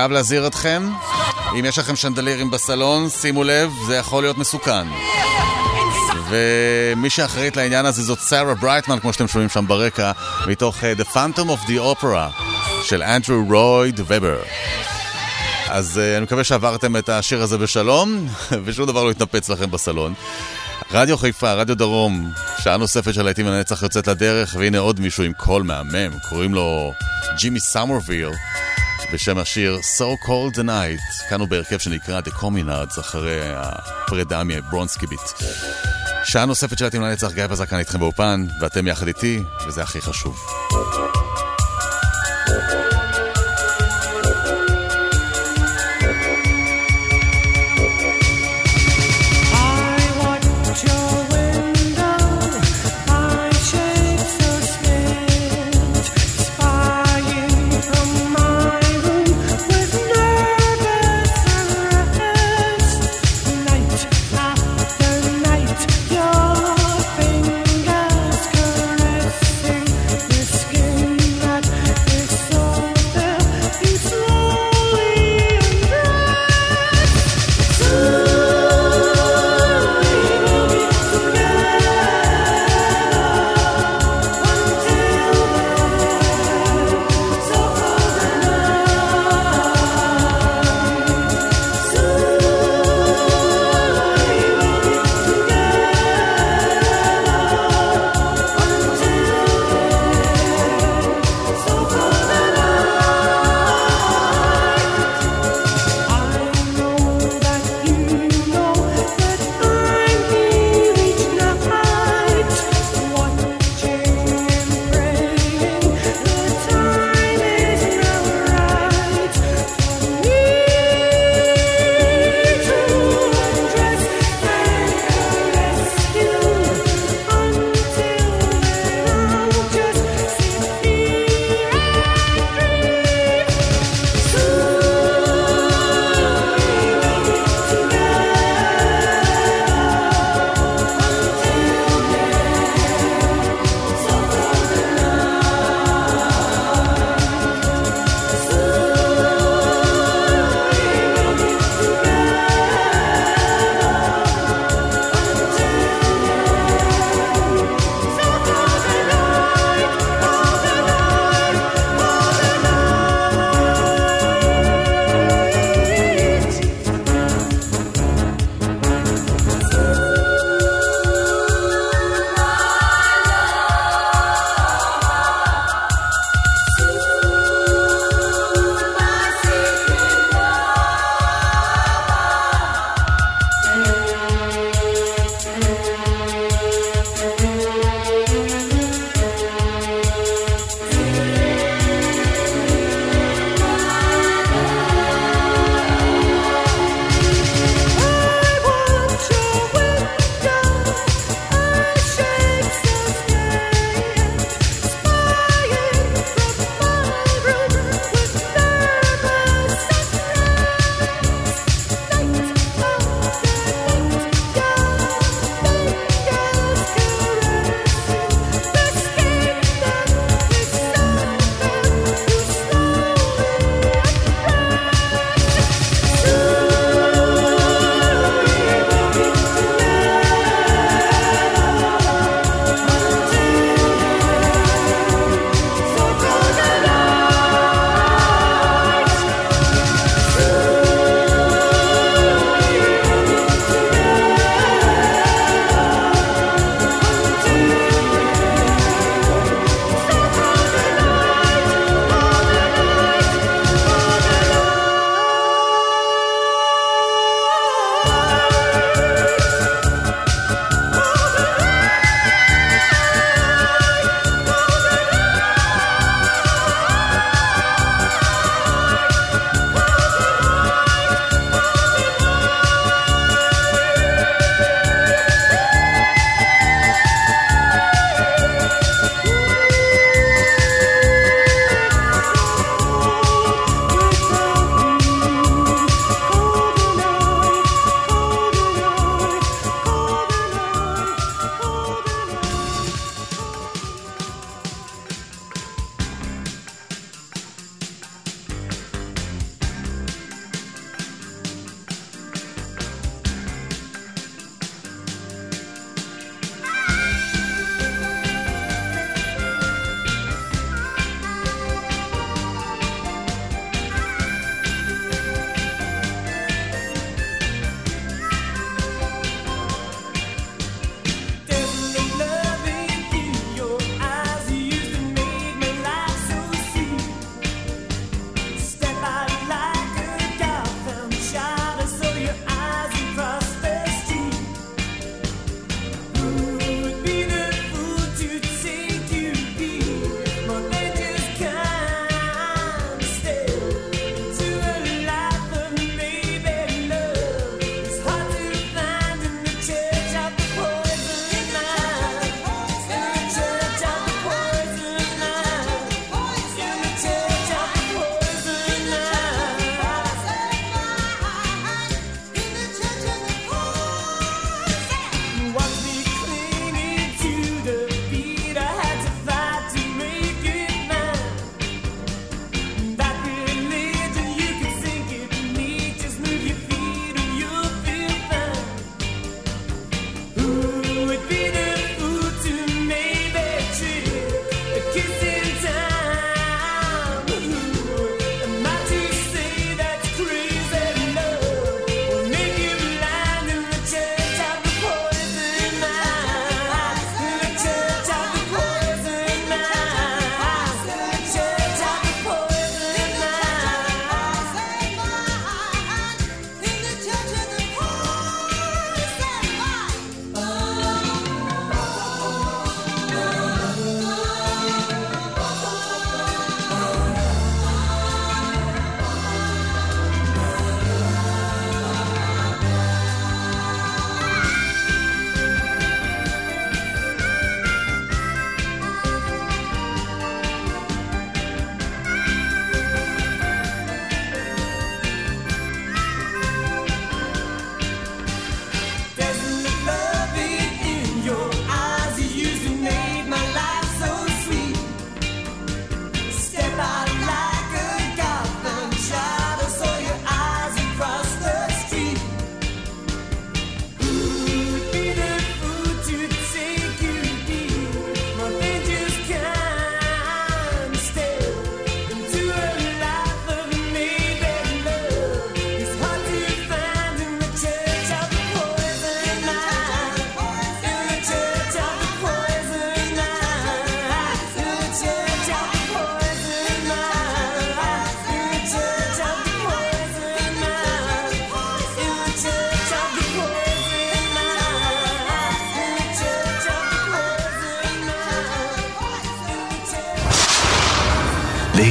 חייב להזהיר אתכם, אם יש לכם שנדלירים בסלון, שימו לב, זה יכול להיות מסוכן. ומי שאחראית לעניין הזה זאת סארה ברייטמן, כמו שאתם שומעים שם ברקע, מתוך אה, The Phantom of the Opera של אנדרו רויד ובר. אז uh, אני מקווה שעברתם את השיר הזה בשלום, ושום דבר לא יתנפץ לכם בסלון. רדיו חיפה, רדיו דרום, שעה נוספת של להיטים לנצח יוצאת לדרך, והנה עוד מישהו עם קול מהמם, קוראים לו ג'ימי סמרוויל. בשם השיר So Cold the Night, כאן הוא בהרכב שנקרא The Communards, אחרי הפרידה מברונסקי ביט. שעה נוספת של עתים לנצח, גיא בזק כאן איתכם באופן, ואתם יחד איתי, וזה הכי חשוב.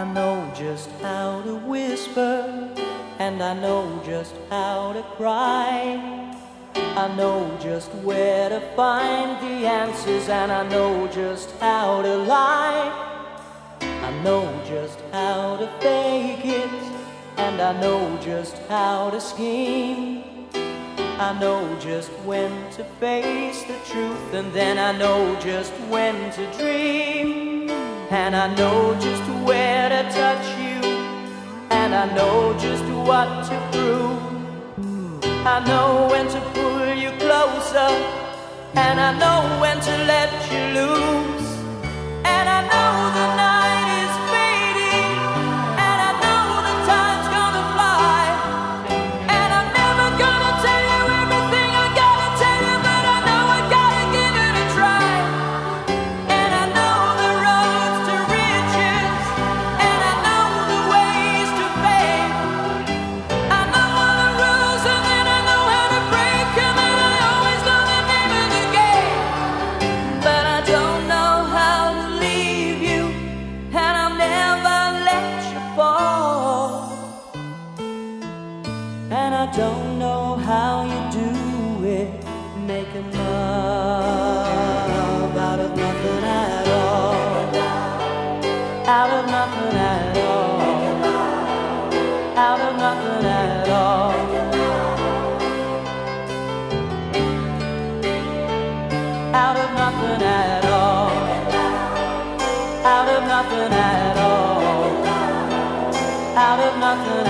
I know just how to whisper, and I know just how to cry. I know just where to find the answers, and I know just how to lie. I know just how to fake it, and I know just how to scheme. I know just when to face the truth, and then I know just when to dream. And I know just where to touch you. And I know just what to prove. I know when to pull you closer. And I know when to let you loose. And I know the nothing at all. Out of nothing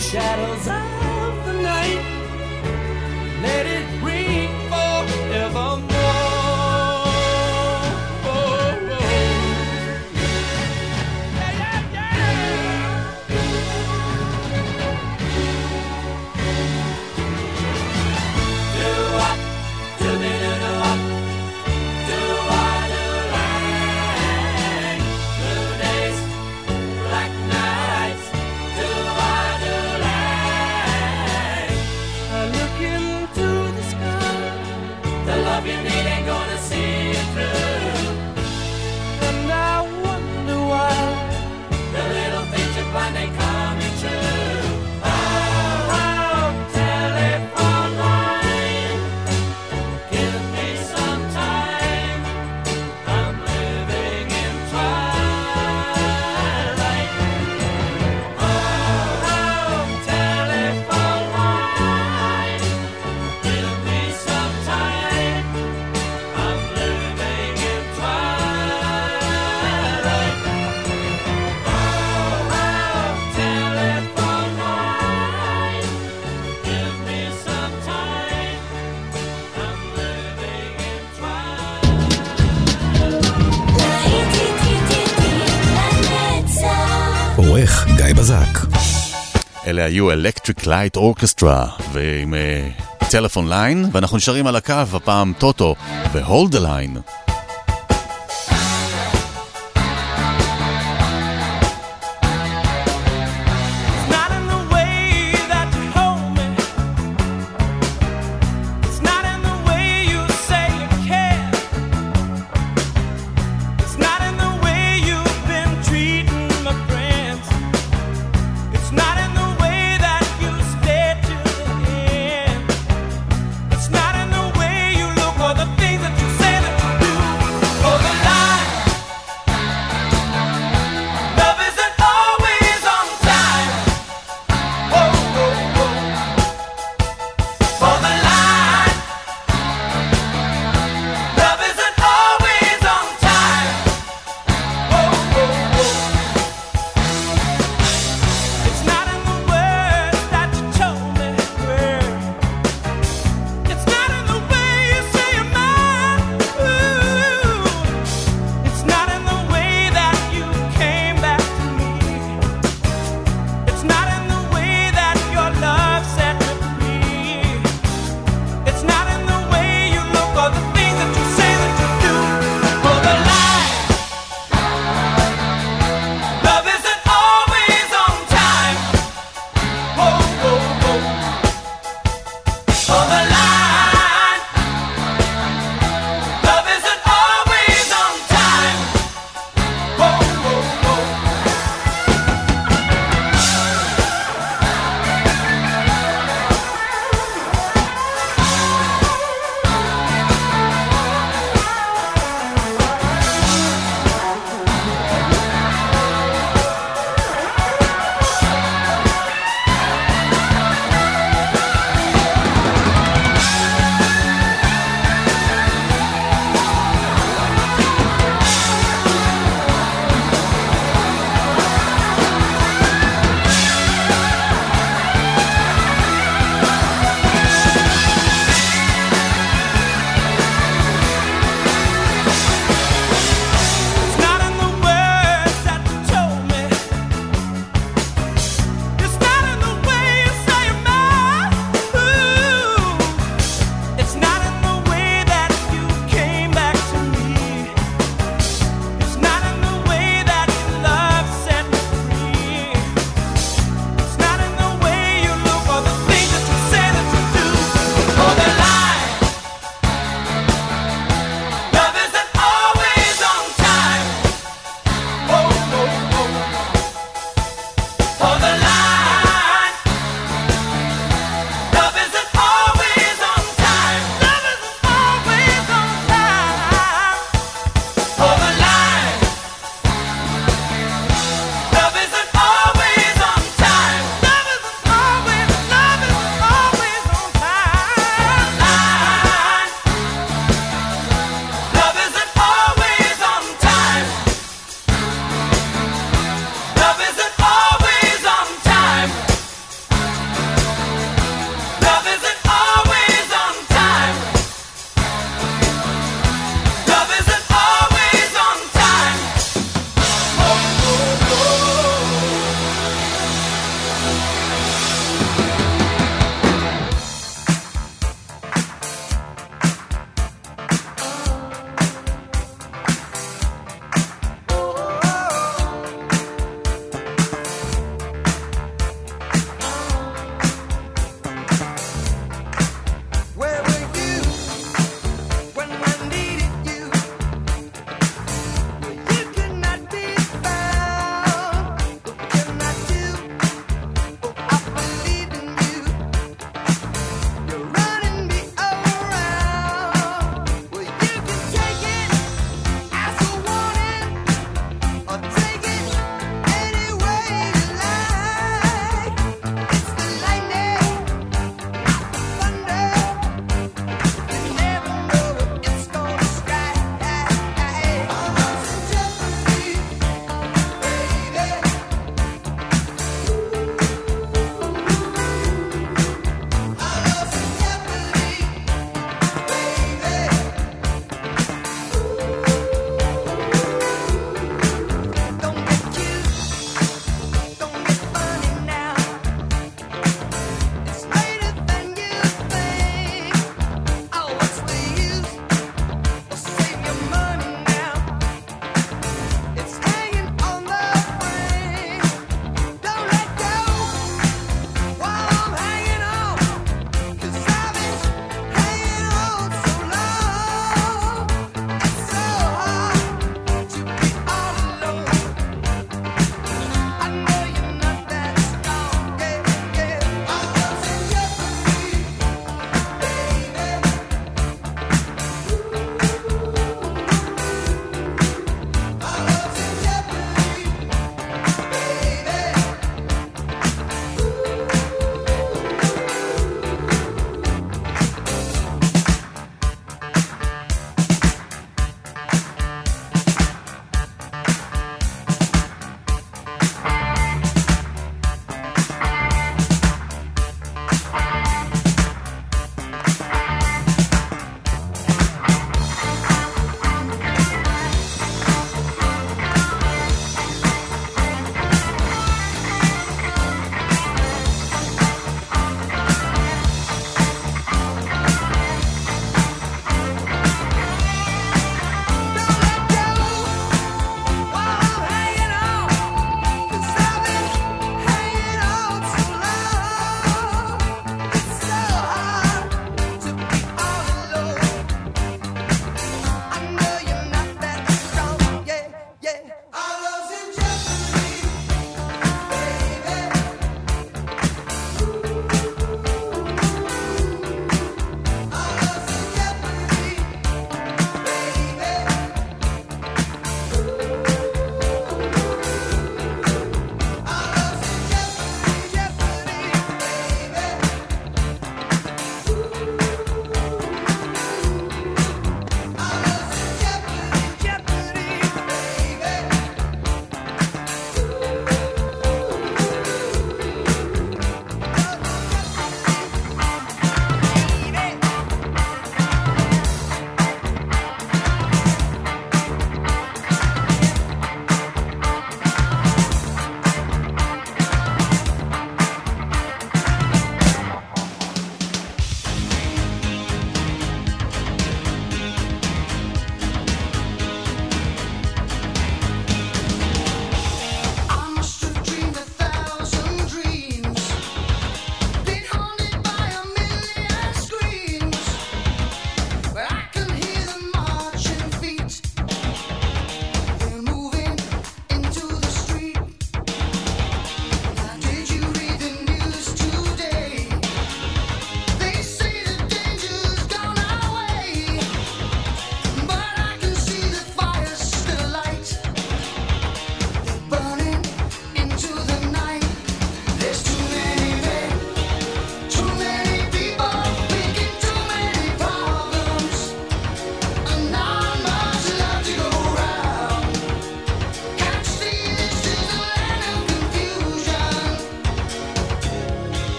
shadows of the night. גיא בזק. אלה היו Electric Light Orchestra ועם אה, טלפון uh, ליין, ואנחנו נשארים על הקו, הפעם טוטו ו-Hold the Line.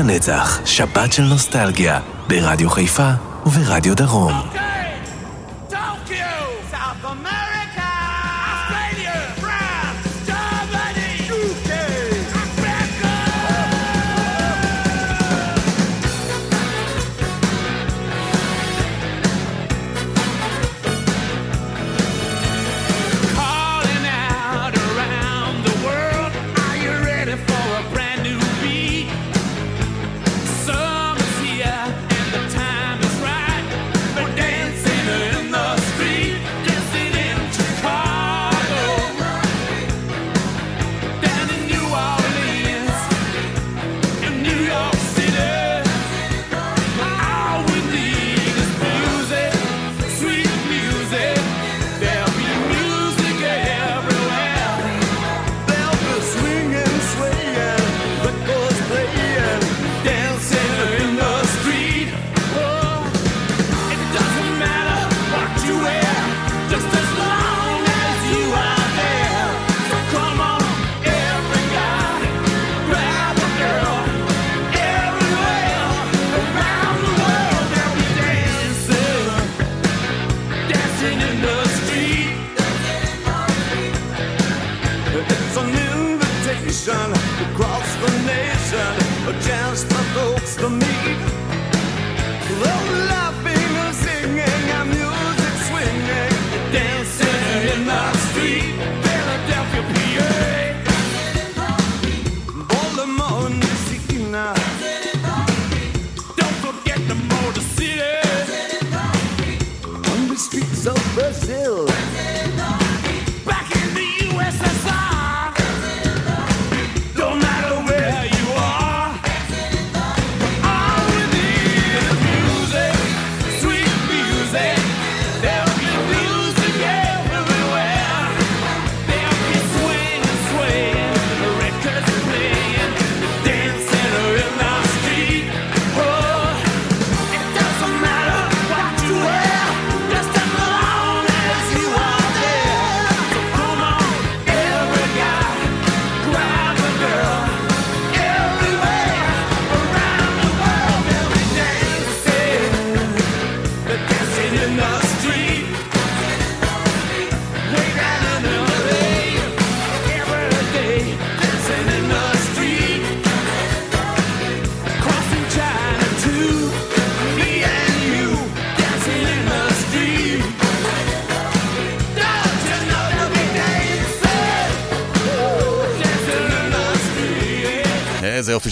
לנצח, שבת של נוסטלגיה, ברדיו חיפה וברדיו דרום. Okay.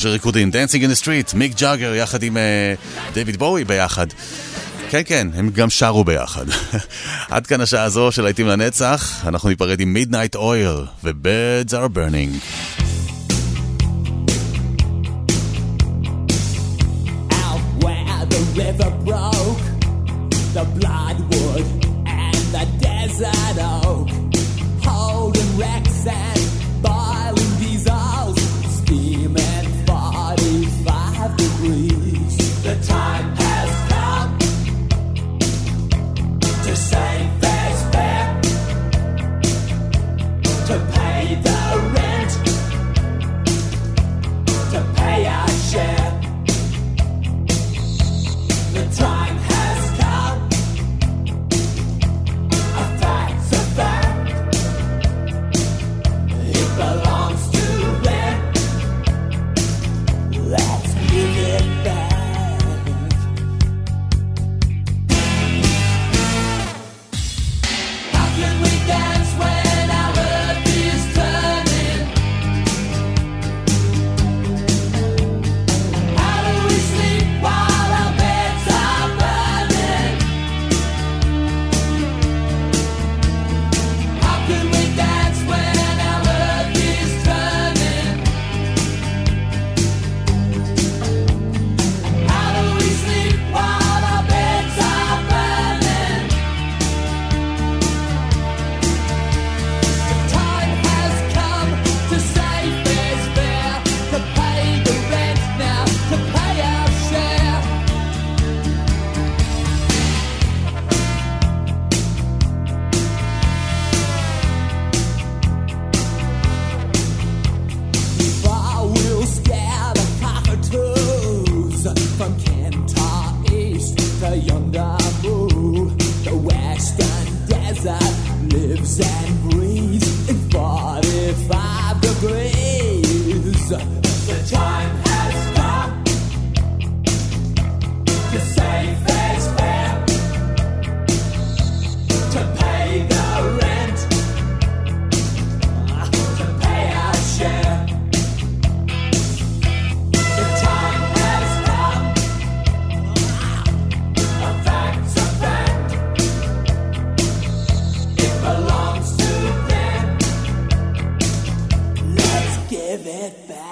של ריקודים. Dancing in the Street, מיק ג'אגר יחד עם אה, דייוויד אה, בואי ביחד. כן, כן, הם גם שרו ביחד. עד כאן השעה הזו של להיטים לנצח, אנחנו ניפרד עם מידנייט אויל ו-Beds are burning. setback.